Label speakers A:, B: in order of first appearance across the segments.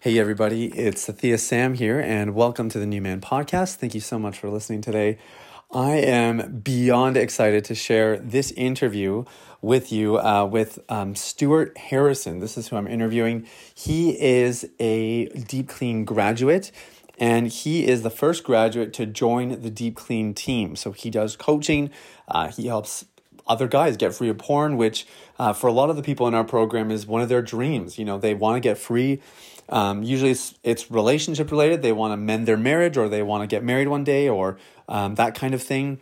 A: Hey, everybody, it's Sathiya Sam here, and welcome to the New Man Podcast. Thank you so much for listening today. I am beyond excited to share this interview with you uh, with um, Stuart Harrison. This is who I'm interviewing. He is a Deep Clean graduate and he is the first graduate to join the Deep Clean team. So he does coaching, uh, he helps other guys get free of porn, which uh, for a lot of the people in our program is one of their dreams. You know, they want to get free. Um, usually it's, it's, relationship related. They want to mend their marriage or they want to get married one day or um, that kind of thing.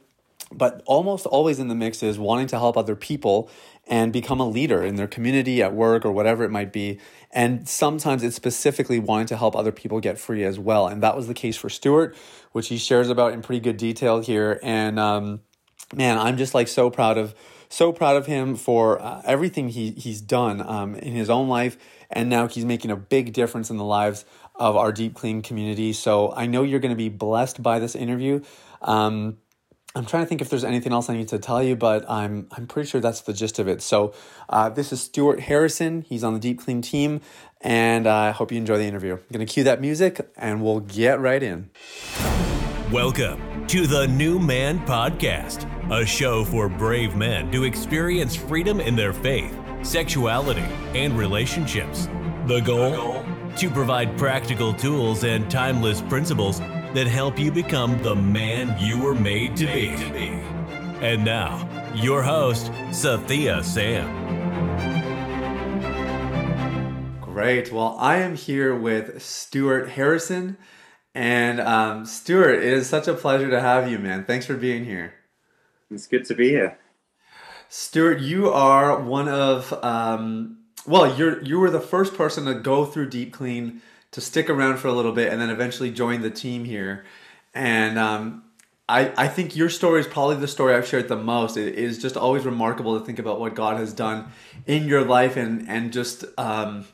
A: But almost always in the mix is wanting to help other people and become a leader in their community, at work, or whatever it might be. And sometimes it's specifically wanting to help other people get free as well. And that was the case for Stuart, which he shares about in pretty good detail here. And um, man, I'm just like so proud of so proud of him for uh, everything he he's done um, in his own life, and now he's making a big difference in the lives of our deep clean community. So I know you're going to be blessed by this interview. Um, I'm trying to think if there's anything else I need to tell you, but I'm I'm pretty sure that's the gist of it. So uh, this is Stuart Harrison. He's on the Deep Clean team, and I uh, hope you enjoy the interview. I'm going to cue that music, and we'll get right in.
B: Welcome to the New Man Podcast, a show for brave men to experience freedom in their faith, sexuality, and relationships. The goal? To provide practical tools and timeless principles that help you become the man you were made to be. And now, your host, Sathiya Sam.
A: Great. Well, I am here with Stuart Harrison. And um, Stuart, it is such a pleasure to have you, man. Thanks for being here.
C: It's good to be here.
A: Stuart, you are one of um, well, you're you were the first person to go through Deep Clean, to stick around for a little bit, and then eventually join the team here. And um, I I think your story is probably the story I've shared the most. It is just always remarkable to think about what God has done in your life and and just um,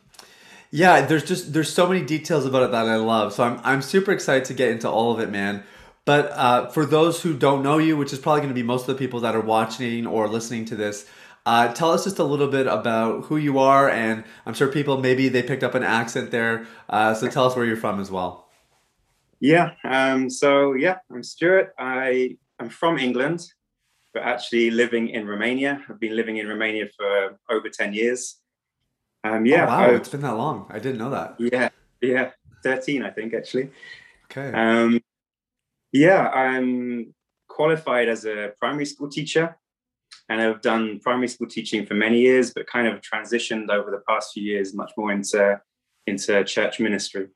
A: yeah, there's just there's so many details about it that I love. So I'm I'm super excited to get into all of it, man. But uh, for those who don't know you, which is probably going to be most of the people that are watching or listening to this, uh, tell us just a little bit about who you are, and I'm sure people maybe they picked up an accent there. Uh, so tell us where you're from as well.
C: Yeah. Um, so yeah, I'm Stuart. I I'm from England, but actually living in Romania. I've been living in Romania for over ten years.
A: Um, yeah. Oh, wow, I've, it's been that long. I didn't know that.
C: Yeah, yeah, thirteen, I think actually.
A: Okay.
C: Um, yeah, I'm qualified as a primary school teacher, and I've done primary school teaching for many years, but kind of transitioned over the past few years much more into into church ministry.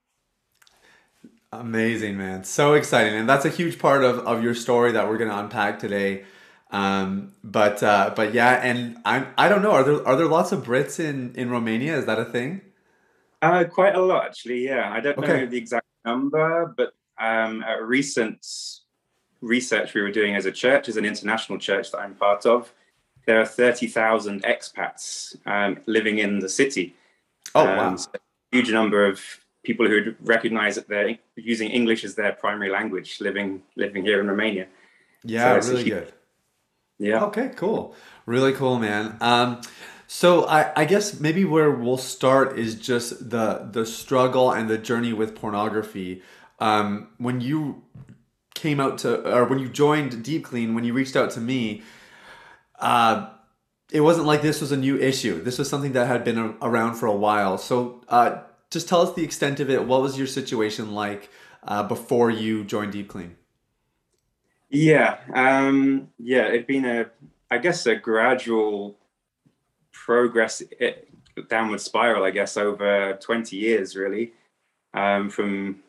A: Amazing, man! So exciting, and that's a huge part of of your story that we're going to unpack today. Um, but uh, but yeah, and I'm I don't know. Are there are there lots of Brits in in Romania? Is that a thing?
C: Uh, quite a lot, actually. Yeah, I don't okay. know the exact number, but um, a recent research we were doing as a church, as an international church that I'm part of, there are thirty thousand expats um, living in the city.
A: Oh wow! Um, so
C: huge number of people who recognize that they're using English as their primary language, living living here in Romania.
A: Yeah, so really good.
C: Yeah.
A: Okay, cool. Really cool, man. Um, so I, I guess maybe where we'll start is just the the struggle and the journey with pornography. Um, when you came out to, or when you joined Deep Clean, when you reached out to me, uh, it wasn't like this was a new issue. This was something that had been around for a while. So uh, just tell us the extent of it. What was your situation like uh, before you joined Deep Clean?
C: Yeah, um, yeah, it'd been a, I guess, a gradual progress eh, downward spiral, I guess, over 20 years, really, um, from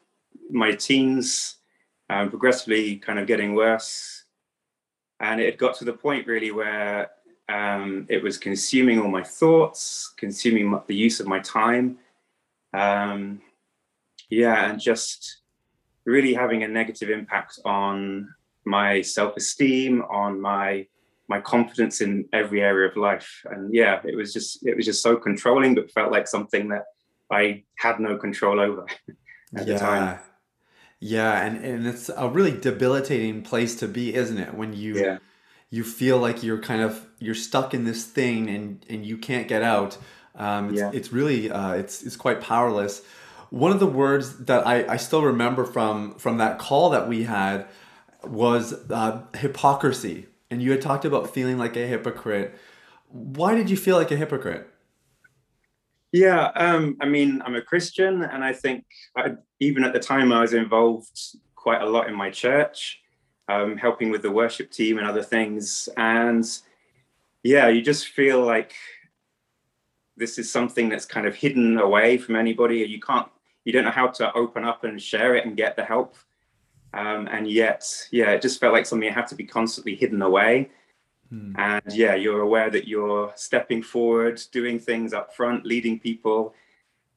C: my teens, um, progressively kind of getting worse. And it got to the point, really, where um, it was consuming all my thoughts, consuming the use of my time. Um, yeah, and just really having a negative impact on my self-esteem, on my my confidence in every area of life. And yeah, it was just it was just so controlling, but felt like something that I had no control over at
A: yeah.
C: the time.
A: Yeah, and, and it's a really debilitating place to be, isn't it? When you
C: yeah.
A: you feel like you're kind of you're stuck in this thing and and you can't get out. Um, it's,
C: yeah.
A: it's really uh, it's it's quite powerless. one of the words that I, I still remember from from that call that we had was uh, hypocrisy. And you had talked about feeling like a hypocrite. Why did you feel like a hypocrite?
C: Yeah, um, I mean, I'm a Christian, and I think I, even at the time I was involved quite a lot in my church, um, helping with the worship team and other things. And yeah, you just feel like this is something that's kind of hidden away from anybody. You can't, you don't know how to open up and share it and get the help. Um, and yet, yeah, it just felt like something had to be constantly hidden away. Hmm. And yeah, you're aware that you're stepping forward, doing things up front, leading people.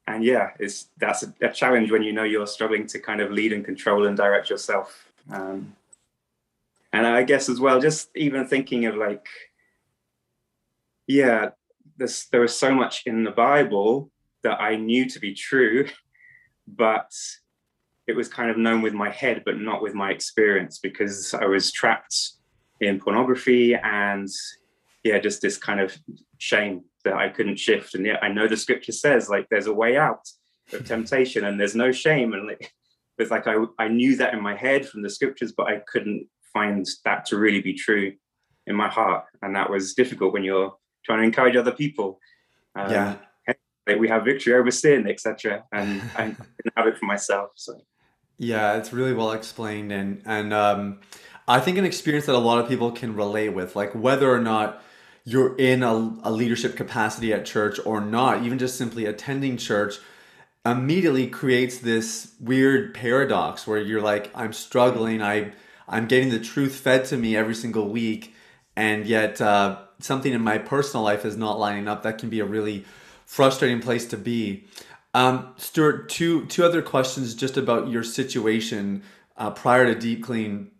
C: And yeah, it's that's a, a challenge when you know you're struggling to kind of lead and control and direct yourself. Um, and I guess as well, just even thinking of like, yeah, this, there was so much in the Bible that I knew to be true, but it was kind of known with my head, but not with my experience because I was trapped in pornography and yeah, just this kind of shame that I couldn't shift. And yet I know the scripture says like there's a way out of temptation and there's no shame. And like, it's like I, I knew that in my head from the scriptures, but I couldn't find that to really be true in my heart. And that was difficult when you're trying to encourage other people.
A: Um, yeah.
C: Like we have victory over sin, etc. And I didn't have it for myself. So
A: yeah, it's really well explained, and and um, I think an experience that a lot of people can relate with, like whether or not you're in a, a leadership capacity at church or not, even just simply attending church, immediately creates this weird paradox where you're like, I'm struggling, I I'm getting the truth fed to me every single week, and yet uh, something in my personal life is not lining up. That can be a really frustrating place to be. Um, Stuart, two two other questions just about your situation uh, prior to Deep Clean.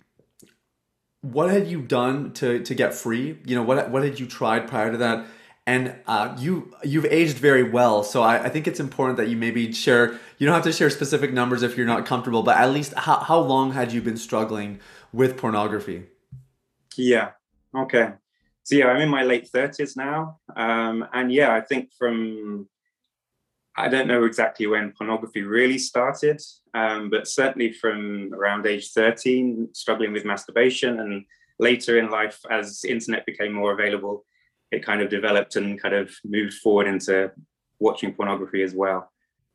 A: What had you done to to get free? You know, what what had you tried prior to that? And uh, you you've aged very well, so I, I think it's important that you maybe share. You don't have to share specific numbers if you're not comfortable, but at least how how long had you been struggling with pornography?
C: Yeah. Okay. So yeah, I'm in my late thirties now, um, and yeah, I think from I don't know exactly when pornography really started, um, but certainly from around age 13, struggling with masturbation. And later in life, as internet became more available, it kind of developed and kind of moved forward into watching pornography as well.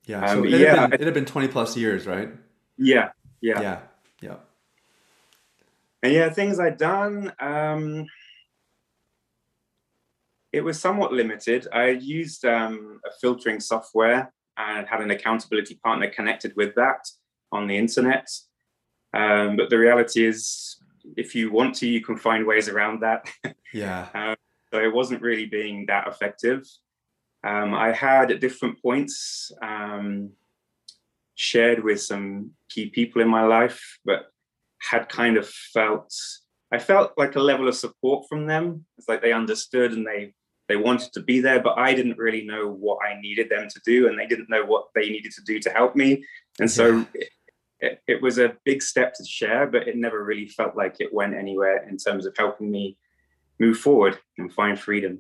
A: Yeah. So um, it, yeah, had been, it had been 20 plus years, right?
C: Yeah. Yeah.
A: Yeah. Yeah.
C: And yeah, things I'd done. Um, it was somewhat limited. I used um, a filtering software and had an accountability partner connected with that on the internet. Um, but the reality is, if you want to, you can find ways around that.
A: Yeah.
C: um, so it wasn't really being that effective. Um, I had at different points um, shared with some key people in my life, but had kind of felt I felt like a level of support from them. It's like they understood and they they wanted to be there, but I didn't really know what I needed them to do, and they didn't know what they needed to do to help me. And so it, it, it, was a big step to share, but it never really felt like it went anywhere in terms of helping me move forward and find freedom.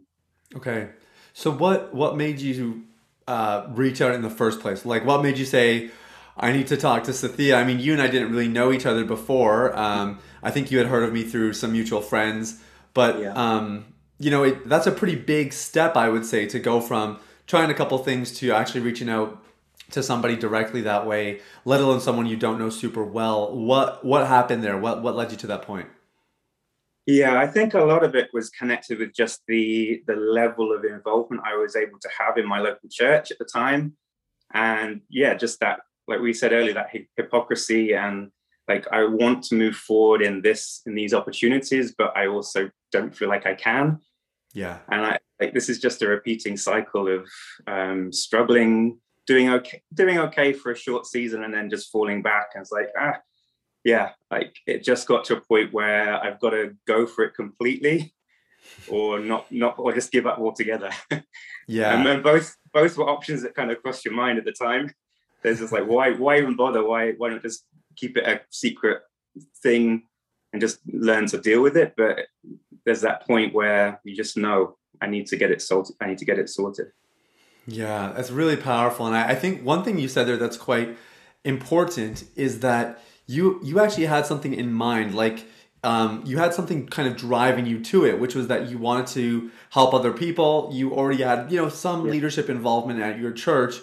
A: Okay, so what what made you uh, reach out in the first place? Like, what made you say? I need to talk to Sathiya. I mean, you and I didn't really know each other before. Um, I think you had heard of me through some mutual friends, but yeah. um, you know, it, that's a pretty big step, I would say, to go from trying a couple things to actually reaching out to somebody directly that way, let alone someone you don't know super well. What what happened there? What what led you to that point?
C: Yeah, I think a lot of it was connected with just the the level of involvement I was able to have in my local church at the time, and yeah, just that, like we said earlier, that hypocrisy and like I want to move forward in this in these opportunities, but I also don't feel like I can.
A: Yeah.
C: And I like this is just a repeating cycle of um, struggling, doing okay, doing okay for a short season, and then just falling back. And it's like ah, yeah, like it just got to a point where I've got to go for it completely, or not, not, or just give up altogether.
A: Yeah.
C: and then both both were options that kind of crossed your mind at the time. There's just like why why even bother? Why why not just keep it a secret thing and just learn to deal with it. But there's that point where you just know I need to get it sorted. I need to get it sorted.
A: Yeah, that's really powerful. And I, I think one thing you said there that's quite important is that you you actually had something in mind, like um, you had something kind of driving you to it, which was that you wanted to help other people. You already had you know some yeah. leadership involvement at your church,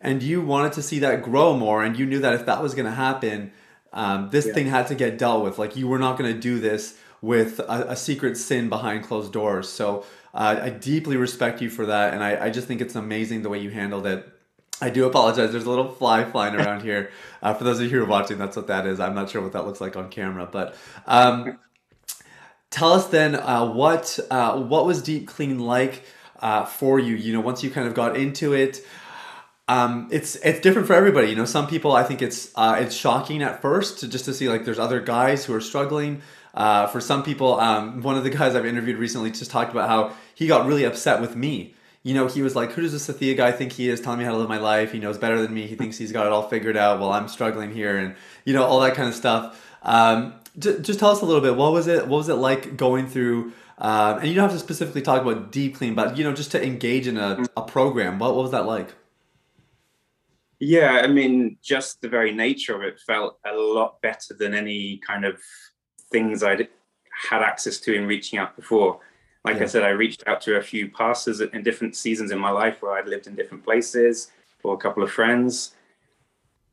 A: and you wanted to see that grow more. And you knew that if that was going to happen, um, this yeah. thing had to get dealt with. Like you were not going to do this with a, a, secret sin behind closed doors. So uh, I deeply respect you for that, and I, I just think it's amazing the way you handled it. I do apologize. There's a little fly flying around here. Uh, for those of you who are watching, that's what that is. I'm not sure what that looks like on camera, but um, tell us then uh, what uh, what was deep clean like uh, for you. You know, once you kind of got into it. Um, it's it's different for everybody. You know, some people I think it's uh, it's shocking at first to just to see like there's other guys who are struggling. Uh, for some people, um, one of the guys I've interviewed recently just talked about how he got really upset with me. You know, he was like, "Who does this Sathiya guy think he is? Telling me how to live my life. He knows better than me. He thinks he's got it all figured out while I'm struggling here, and you know all that kind of stuff." Um, j- just tell us a little bit. What was it? What was it like going through? Um, and you don't have to specifically talk about deep clean, but you know, just to engage in a, a program. What, what was that like?
C: Yeah, I mean, just the very nature of it felt a lot better than any kind of things I'd had access to in reaching out before. Like yeah. I said, I reached out to a few pastors in different seasons in my life where I'd lived in different places or a couple of friends.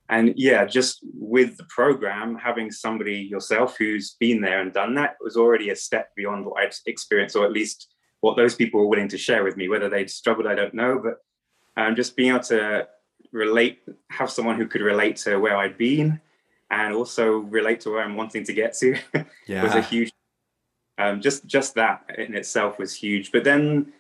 C: And yeah, just with the program, having somebody yourself who's been there and done that was already a step beyond what I'd experienced, or at least what those people were willing to share with me. Whether they'd struggled, I don't know, but um, just being able to relate, have someone who could relate to where I'd been and also relate to where I'm wanting to get to. Yeah. was a huge um, just just that in itself was huge. But then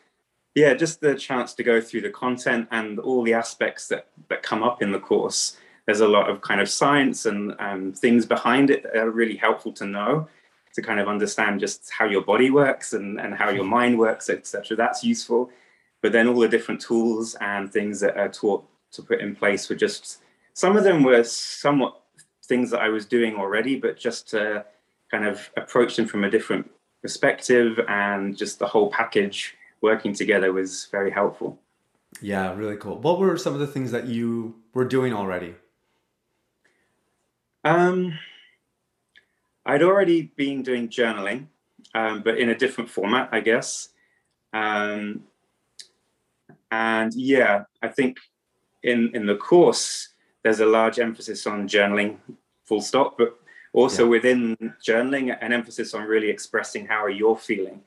C: yeah just the chance to go through the content and all the aspects that that come up in the course. There's a lot of kind of science and um, things behind it that are really helpful to know to kind of understand just how your body works and, and how your mind works etc that's useful. But then all the different tools and things that are taught to put in place were just some of them were somewhat things that I was doing already, but just to kind of approach them from a different perspective and just the whole package working together was very helpful.
A: Yeah, really cool. What were some of the things that you were doing already?
C: Um, I'd already been doing journaling, um, but in a different format, I guess. Um, and yeah, I think in in the course there's a large emphasis on journaling, full stop, but also yeah. within journaling, an emphasis on really expressing how you're feeling.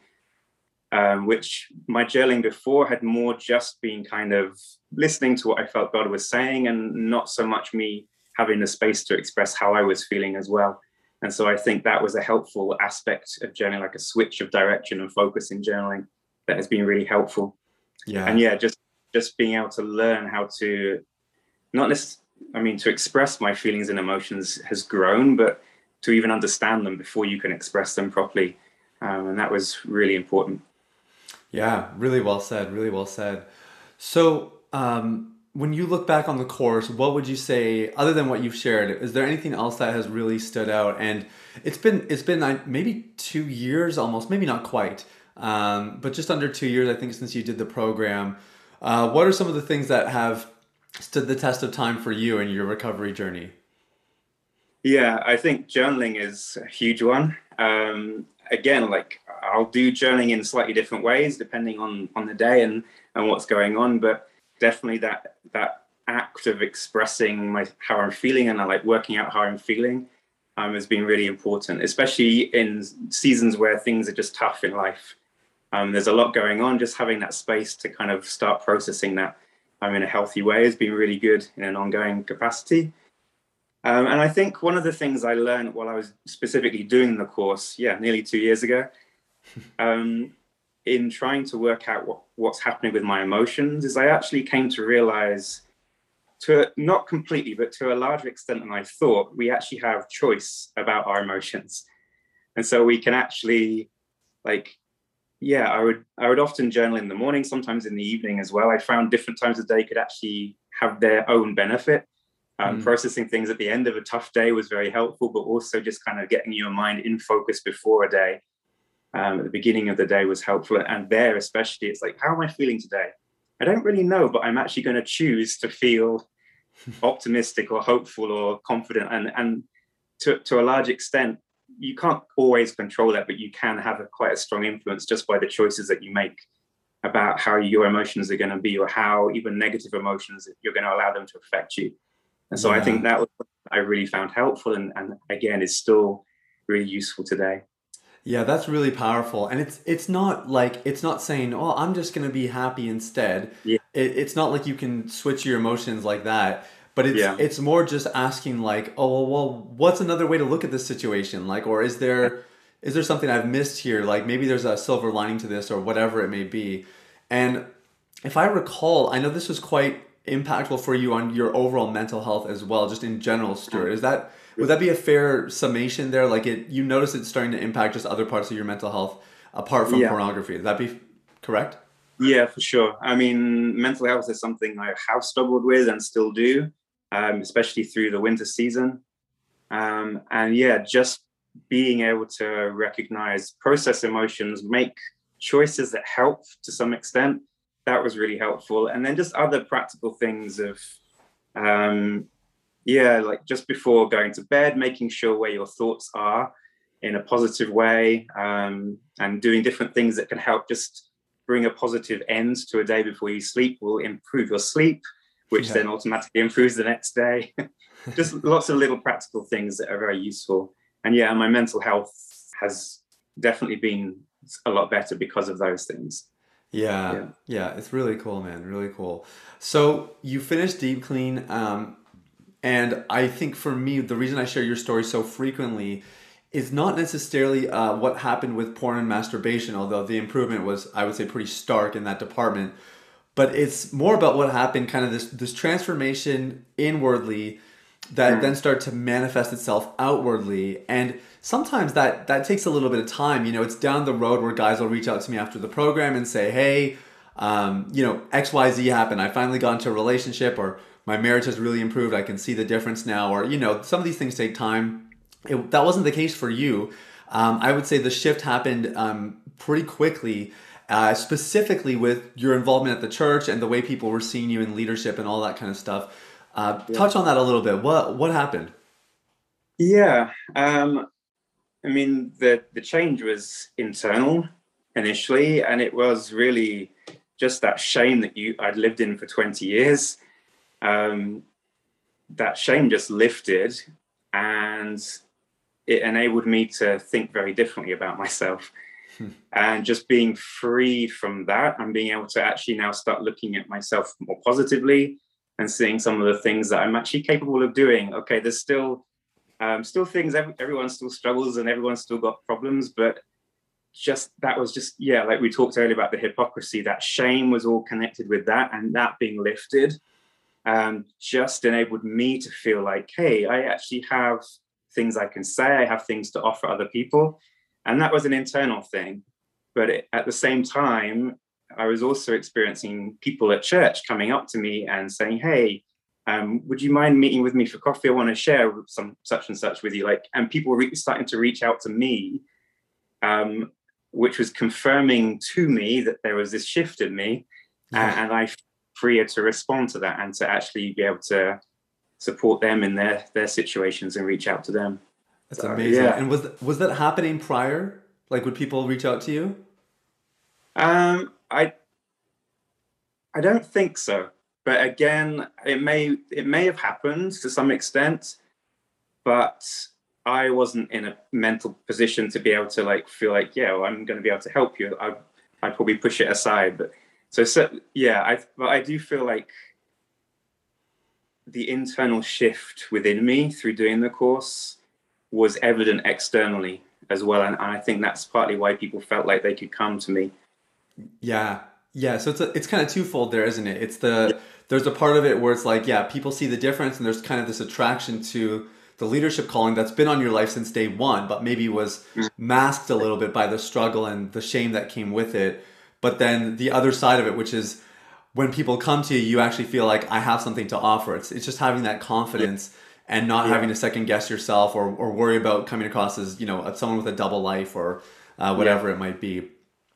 C: Um, which my journaling before had more just been kind of listening to what I felt God was saying and not so much me having the space to express how I was feeling as well. And so I think that was a helpful aspect of journaling, like a switch of direction and focus in journaling that has been really helpful. Yeah. And yeah, just just being able to learn how to not necessarily I mean, to express my feelings and emotions has grown, but to even understand them before you can express them properly. Um, and that was really important.
A: Yeah, really well said. Really well said. So, um, when you look back on the course, what would you say, other than what you've shared, is there anything else that has really stood out? And it's been it's been maybe two years almost, maybe not quite, um, but just under two years, I think, since you did the program. Uh, what are some of the things that have stood the test of time for you and your recovery journey?
C: Yeah, I think journaling is a huge one. Um, again, like I'll do journaling in slightly different ways depending on on the day and and what's going on, but definitely that that act of expressing my how I'm feeling and I like working out how I'm feeling um, has been really important, especially in seasons where things are just tough in life. Um, there's a lot going on. Just having that space to kind of start processing that I'm in a healthy way has been really good in an ongoing capacity. Um, and I think one of the things I learned while I was specifically doing the course, yeah, nearly two years ago, um, in trying to work out what, what's happening with my emotions, is I actually came to realize, to not completely, but to a larger extent than I thought, we actually have choice about our emotions, and so we can actually like yeah, I would I would often journal in the morning, sometimes in the evening as well. I found different times of day could actually have their own benefit. Um, mm. Processing things at the end of a tough day was very helpful, but also just kind of getting your mind in focus before a day. Um, at the beginning of the day was helpful, and there especially, it's like, how am I feeling today? I don't really know, but I'm actually going to choose to feel optimistic or hopeful or confident. And and to to a large extent, you can't always control that, but you can have a, quite a strong influence just by the choices that you make about how your emotions are going to be or how even negative emotions you're going to allow them to affect you. And so yeah. I think that was I really found helpful and, and again is still really useful today.
A: Yeah, that's really powerful. And it's it's not like it's not saying, "Oh, I'm just going to be happy instead."
C: Yeah.
A: It, it's not like you can switch your emotions like that. But it's yeah. it's more just asking like, "Oh, well, what's another way to look at this situation?" Like or is there is there something I've missed here? Like maybe there's a silver lining to this or whatever it may be. And if I recall, I know this was quite impactful for you on your overall mental health as well, just in general, Stuart. Is that would that be a fair summation there? Like it, you notice it's starting to impact just other parts of your mental health apart from yeah. pornography. Would that be correct?
C: Yeah, for sure. I mean, mental health is something I have struggled with and still do, um, especially through the winter season. Um, and yeah, just being able to recognize, process emotions, make choices that help to some extent, that was really helpful. And then just other practical things of um, yeah, like just before going to bed, making sure where your thoughts are in a positive way um, and doing different things that can help just bring a positive end to a day before you sleep will improve your sleep, which yeah. then automatically improves the next day. just lots of little practical things that are very useful. And yeah, my mental health has definitely been a lot better because of those things.
A: Yeah, yeah, yeah, it's really cool, man. Really cool. So you finished Deep Clean. Um, and I think for me, the reason I share your story so frequently is not necessarily uh, what happened with porn and masturbation, although the improvement was, I would say, pretty stark in that department. But it's more about what happened, kind of this this transformation inwardly that mm. then start to manifest itself outwardly. And sometimes that that takes a little bit of time. You know, it's down the road where guys will reach out to me after the program and say, "Hey, um, you know, X Y Z happened. I finally got into a relationship, or my marriage has really improved. I can see the difference now. Or, you know, some of these things take time. It, that wasn't the case for you. Um, I would say the shift happened um, pretty quickly, uh, specifically with your involvement at the church and the way people were seeing you in leadership and all that kind of stuff. Uh, yeah. Touch on that a little bit. What what happened?
C: Yeah, um, I mean the the change was internal initially, and it was really just that shame that you I'd lived in for twenty years um, that shame just lifted and it enabled me to think very differently about myself. And just being free from that and being able to actually now start looking at myself more positively and seeing some of the things that I'm actually capable of doing. Okay, there's still um, still things every, everyone still struggles and everyone's still got problems, but just that was just yeah, like we talked earlier about the hypocrisy. That shame was all connected with that, and that being lifted um, just enabled me to feel like, hey, I actually have things I can say, I have things to offer other people. And that was an internal thing. But it, at the same time, I was also experiencing people at church coming up to me and saying, hey, um, would you mind meeting with me for coffee? I want to share some such and such with you. Like, and people were re- starting to reach out to me, um, which was confirming to me that there was this shift in me. Yeah. and I freer to respond to that and to actually be able to support them in their their situations and reach out to them.
A: That's so, amazing. Yeah. And was was that happening prior? Like, would people reach out to you?
C: Um, I I don't think so. But again, it may it may have happened to some extent, but I wasn't in a mental position to be able to like feel like, yeah, well, I'm going to be able to help you. I I probably push it aside, but so, so yeah, I but I do feel like the internal shift within me through doing the course was evident externally as well, and, and I think that's partly why people felt like they could come to me.
A: Yeah, yeah. So it's a, it's kind of twofold there, isn't it? It's the yeah. there's a part of it where it's like, yeah, people see the difference, and there's kind of this attraction to the leadership calling that's been on your life since day one, but maybe was mm. masked a little bit by the struggle and the shame that came with it. But then the other side of it, which is when people come to you, you actually feel like I have something to offer. It's it's just having that confidence yeah. And not yeah. having to second guess yourself or, or worry about coming across as you know someone with a double life or uh, whatever yeah. it might be.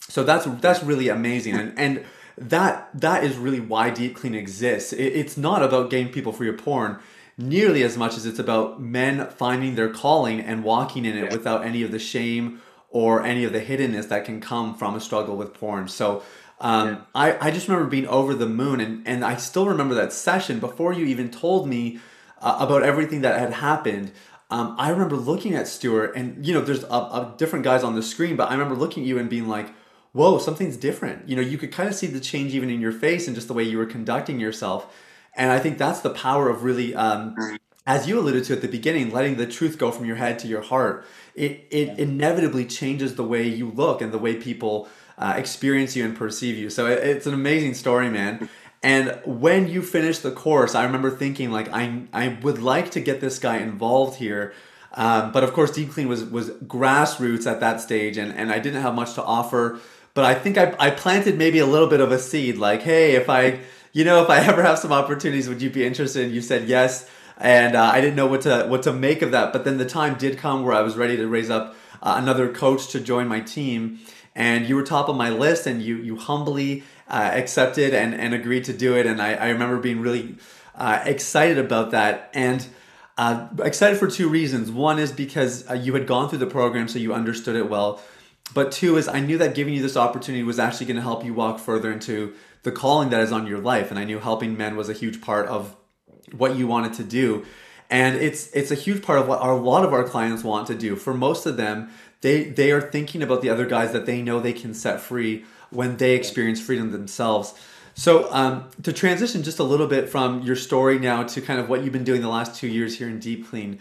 A: So that's that's really amazing. And and that that is really why Deep Clean exists. It, it's not about getting people for your porn nearly as much as it's about men finding their calling and walking in it yeah. without any of the shame or any of the hiddenness that can come from a struggle with porn. So um, yeah. I, I just remember being over the moon, and, and I still remember that session before you even told me uh, about everything that had happened. Um, I remember looking at Stuart, and you know, there's a, a different guys on the screen, but I remember looking at you and being like, "Whoa, something's different." You know, you could kind of see the change even in your face and just the way you were conducting yourself. And I think that's the power of really, um, as you alluded to at the beginning, letting the truth go from your head to your heart. It it inevitably changes the way you look and the way people uh, experience you and perceive you. So it, it's an amazing story, man. And when you finished the course, I remember thinking like I I would like to get this guy involved here. Um, but of course, Deep Clean was was grassroots at that stage, and, and I didn't have much to offer. But I think I, I planted maybe a little bit of a seed, like, hey, if I, you know, if I ever have some opportunities, would you be interested? You said yes, and uh, I didn't know what to what to make of that. But then the time did come where I was ready to raise up uh, another coach to join my team, and you were top of my list and you you humbly uh, accepted and, and agreed to do it and I, I remember being really uh, excited about that. And uh, excited for two reasons. One is because uh, you had gone through the program so you understood it well. But two is I knew that giving you this opportunity was actually going to help you walk further into the calling that is on your life and I knew helping men was a huge part of what you wanted to do. And it's it's a huge part of what our, a lot of our clients want to do. For most of them they they are thinking about the other guys that they know they can set free when they experience freedom themselves. So um, to transition just a little bit from your story now to kind of what you've been doing the last two years here in Deep Clean,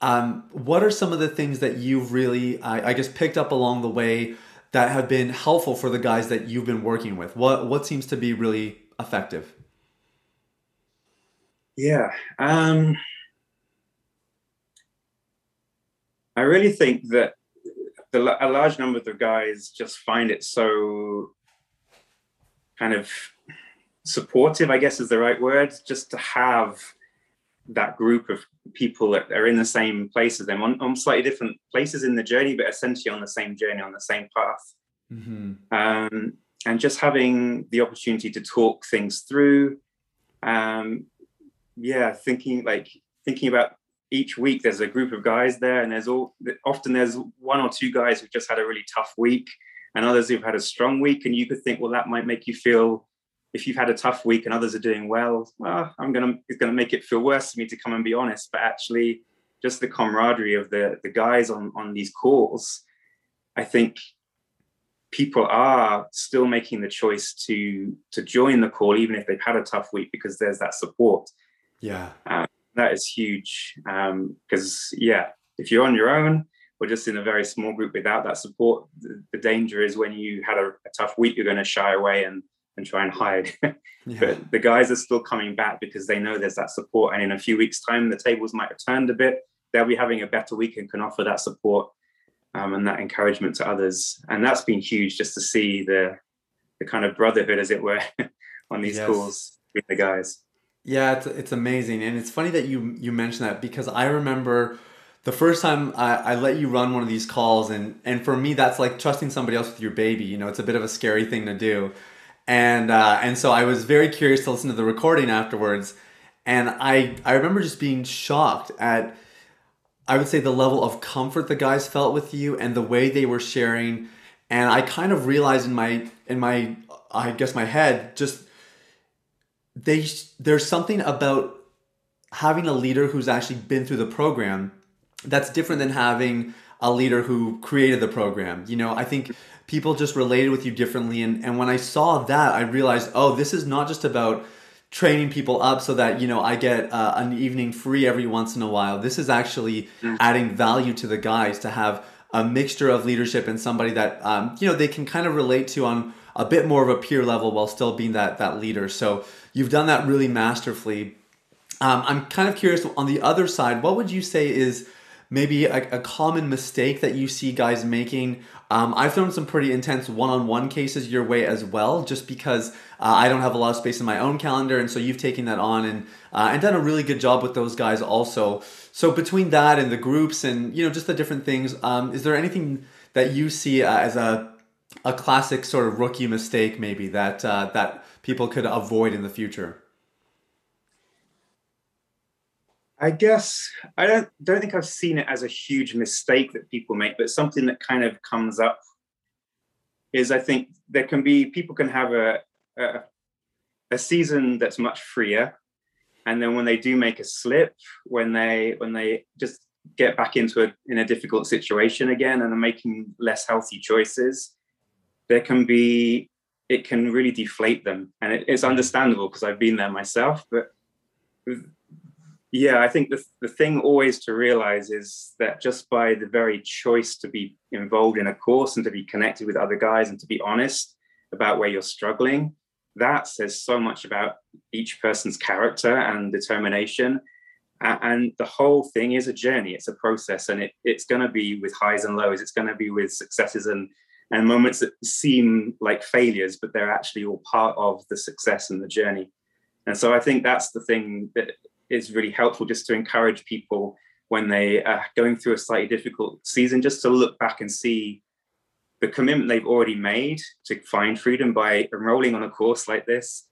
A: um, what are some of the things that you've really, I, I guess, picked up along the way that have been helpful for the guys that you've been working with? What what seems to be really effective?
C: Yeah. Um, I really think that the, a large number of the guys just find it so kind of supportive, I guess is the right word, just to have that group of people that are in the same place as them on, on slightly different places in the journey, but essentially on the same journey, on the same path. Mm-hmm. Um, and just having the opportunity to talk things through. Um, yeah, thinking like thinking about each week there's a group of guys there and there's all often there's one or two guys who've just had a really tough week and others who've had a strong week and you could think well that might make you feel if you've had a tough week and others are doing well well i'm gonna it's gonna make it feel worse for me to come and be honest. But actually just the camaraderie of the the guys on on these calls i think people are still making the choice to to join the call even if they've had a tough week because there's that support.
A: Yeah.
C: Um, that is huge because um, yeah if you're on your own or just in a very small group without that support the, the danger is when you had a, a, tough week you're going to shy away and and try and hide yeah. but the guys are still coming back because they know there's that support and in a few weeks time the tables might have turned a bit they'll be having a better week and can offer that support um, and that encouragement to others and that's been huge just to see the the kind of brotherhood as it were on these yes. calls with the guys
A: yeah, it's, it's amazing. And it's funny that you, you mentioned that because I remember the first time I, I let you run one of these calls and, and for me, that's like trusting somebody else with your baby, you know, it's a bit of a scary thing to do. And, uh, and so I was very curious to listen to the recording afterwards. And I, I remember just being shocked at, I would say the level of comfort the guys felt with you and the way they were sharing. And I kind of realized in my, in my, I guess my head, just they there's something about having a leader who's actually been through the program that's different than having a leader who created the program. You know, I think people just related with you differently. And, and when I saw that, I realized, oh, this is not just about training people up so that, you know, I get uh, an evening free every once in a while. This is actually mm. adding value to the guys to have a mixture of leadership and somebody that, um, you know, they can kind of relate to on a bit more of a peer level while still being that, that leader. So You've done that really masterfully. Um, I'm kind of curious on the other side, what would you say is maybe a, a common mistake that you see guys making? Um, I've thrown some pretty intense one on one cases your way as well, just because uh, I don't have a lot of space in my own calendar. And so you've taken that on and, uh, and done a really good job with those guys also. So between that and the groups and, you know, just the different things, um, is there anything that you see uh, as a a classic sort of rookie mistake maybe that uh, that people could avoid in the future?
C: I guess I don't don't think I've seen it as a huge mistake that people make, but something that kind of comes up is I think there can be people can have a a, a season that's much freer, and then when they do make a slip, when they when they just get back into a in a difficult situation again and are making less healthy choices, there can be it can really deflate them, and it, it's understandable because I've been there myself, but yeah, I think the, the thing always to realize is that just by the very choice to be involved in a course and to be connected with other guys and to be honest about where you're struggling, that says so much about each person's character and determination. And the whole thing is a journey, it's a process, and it, it's going to be with highs and lows, it's going to be with successes and, and moments that seem like failures, but they're actually all part of the success and the journey. And so I think that's the thing that is really helpful just to encourage people when they are going through a slightly difficult season, just to look back and see the commitment they've already made to find freedom by enrolling on a course like this,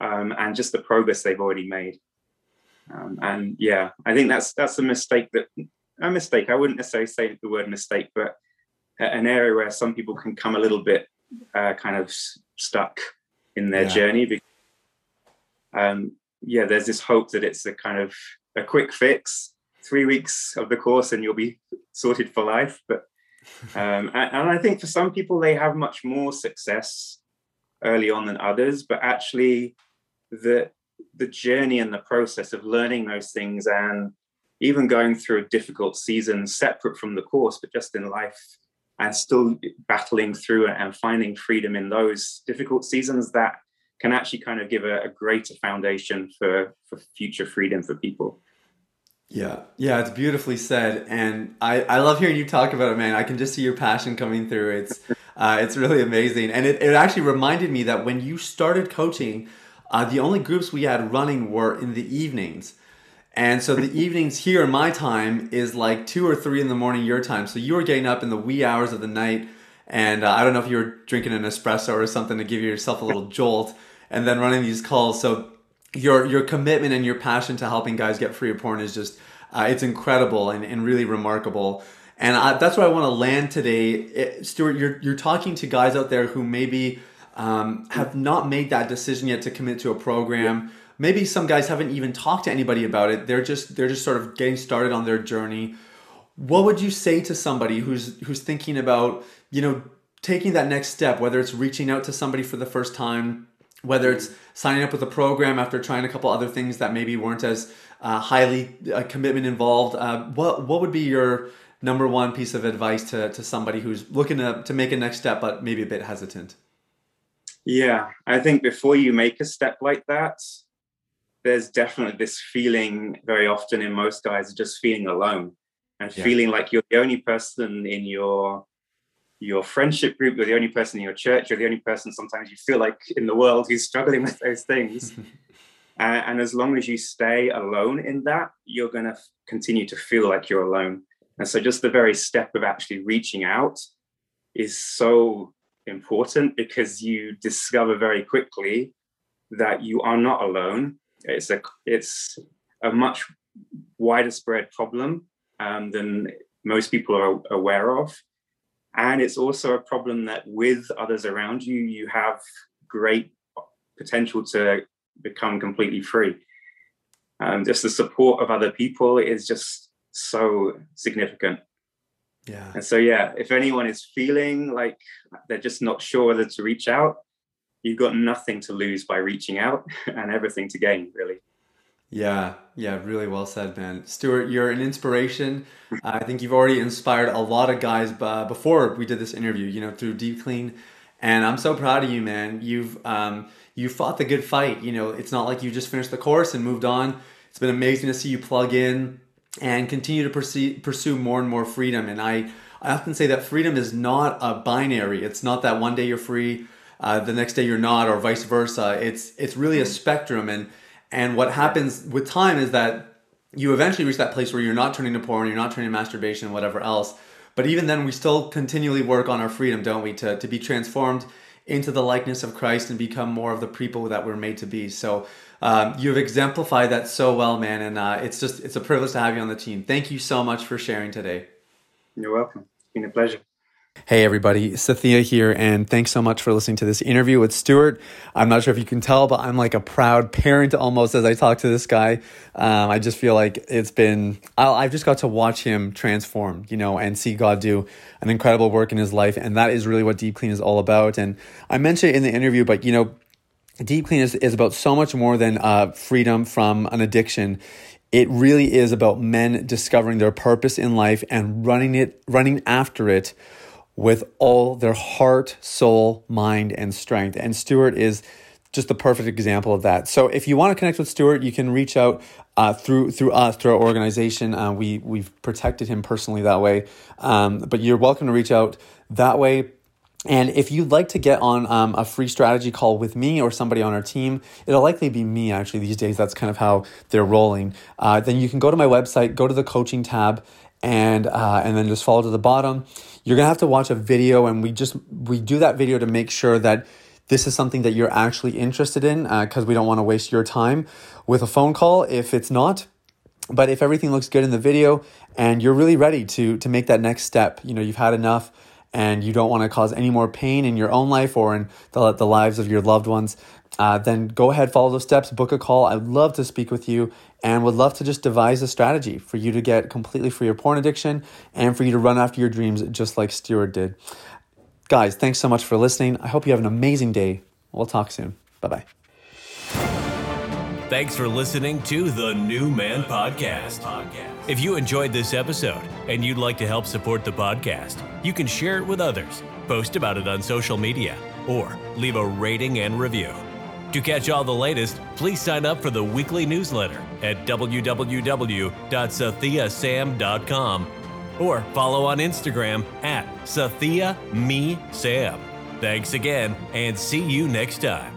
C: um, and just the progress they've already made. Um, and yeah, I think that's that's a mistake that a mistake. I wouldn't necessarily say the word mistake, but an area where some people can come a little bit uh, kind of stuck in their yeah. journey. Because, um, yeah, there's this hope that it's a kind of a quick fix, three weeks of the course, and you'll be sorted for life. But um, and, and I think for some people they have much more success early on than others, but actually the the journey and the process of learning those things and even going through a difficult season separate from the course, but just in life and still battling through it and finding freedom in those difficult seasons that can actually kind of give a, a greater foundation for for future freedom for people.
A: Yeah, yeah, it's beautifully said, and I, I love hearing you talk about it, man. I can just see your passion coming through. It's uh, it's really amazing, and it, it actually reminded me that when you started coaching, uh, the only groups we had running were in the evenings, and so the evenings here in my time is like two or three in the morning your time. So you were getting up in the wee hours of the night, and uh, I don't know if you were drinking an espresso or something to give yourself a little jolt and then running these calls. So your your commitment and your passion to helping guys get free of porn is just uh, it's incredible and, and really remarkable. And I, that's where I want to land today, it, Stuart. You're you're talking to guys out there who maybe um, have not made that decision yet to commit to a program. Maybe some guys haven't even talked to anybody about it. They're just they're just sort of getting started on their journey. What would you say to somebody who's who's thinking about you know taking that next step, whether it's reaching out to somebody for the first time, whether it's signing up with a program after trying a couple other things that maybe weren't as uh, highly uh, commitment involved. Uh, what what would be your number one piece of advice to, to somebody who's looking to, to make a next step but maybe a bit hesitant?
C: Yeah, I think before you make a step like that, there's definitely this feeling very often in most guys just feeling alone and yeah. feeling like you're the only person in your your friendship group, you're the only person in your church, you're the only person sometimes you feel like in the world who's struggling with those things. and, and, as long as you stay alone in that, you're going to continue to feel like you're alone. And so, just the very step of actually reaching out is so important because you discover very quickly that you are not alone. It's a it's a much wider spread problem um, than most people are aware of and it's also a problem that with others around you, you have great potential to become completely free. Um, just the support of other people is just so significant.
A: Yeah.
C: And so, yeah, if anyone is feeling like they're just not sure whether to reach out, you've got nothing to lose by reaching out and everything to gain, really.
A: Yeah, yeah, really well said, man. Stuart, you're an inspiration. I think you've already inspired a lot of guys uh, before we did this interview, you know, through Deep Clean. And I'm so proud of you, man. You've um, you fought the good fight. You know, it's not like you just finished the course and moved on. It's been amazing to see you plug in and continue to pursue, pursue more and more freedom. And I, I often say that freedom is not a binary. It's not that one day you're free, uh, the next day you're not, or vice versa. It's it's really a spectrum. And and what happens with time is that you eventually reach that place where you're not turning to porn, you're not turning to masturbation, whatever else, But even then, we still continually work on our freedom, don't we? To, to be transformed into the likeness of Christ and become more of the people that we're made to be. So um, you've exemplified that so well, man. And uh, it's just, it's a privilege to have you on the team. Thank you so much for sharing today.
C: You're welcome. It's been a pleasure.
A: Hey everybody, Sathiya here, and thanks so much for listening to this interview with Stuart. I'm not sure if you can tell, but I'm like a proud parent almost as I talk to this guy. Um, I just feel like it's been, i have just got to watch him transform, you know, and see God do an incredible work in his life. And that is really what Deep Clean is all about. And I mentioned it in the interview, but you know, Deep Clean is, is about so much more than uh, freedom from an addiction it really is about men discovering their purpose in life and running it running after it with all their heart, soul, mind, and strength. And Stuart is just the perfect example of that. So if you want to connect with Stuart, you can reach out uh, through through us through our organization. Uh, we we've protected him personally that way, um, but you're welcome to reach out that way. And if you'd like to get on um, a free strategy call with me or somebody on our team, it'll likely be me actually these days. That's kind of how they're rolling. Uh, then you can go to my website, go to the coaching tab, and uh, and then just follow to the bottom you're gonna have to watch a video and we just we do that video to make sure that this is something that you're actually interested in because uh, we don't want to waste your time with a phone call if it's not but if everything looks good in the video and you're really ready to to make that next step you know you've had enough and you don't want to cause any more pain in your own life or in the, the lives of your loved ones uh, then go ahead, follow those steps, book a call. I'd love to speak with you and would love to just devise a strategy for you to get completely free of porn addiction and for you to run after your dreams just like Stuart did. Guys, thanks so much for listening. I hope you have an amazing day. We'll talk soon. Bye bye.
B: Thanks for listening to the New Man Podcast. If you enjoyed this episode and you'd like to help support the podcast, you can share it with others, post about it on social media, or leave a rating and review. To catch all the latest, please sign up for the weekly newsletter at www.sathiyasam.com or follow on Instagram at Sathiya Me Sam. Thanks again and see you next time.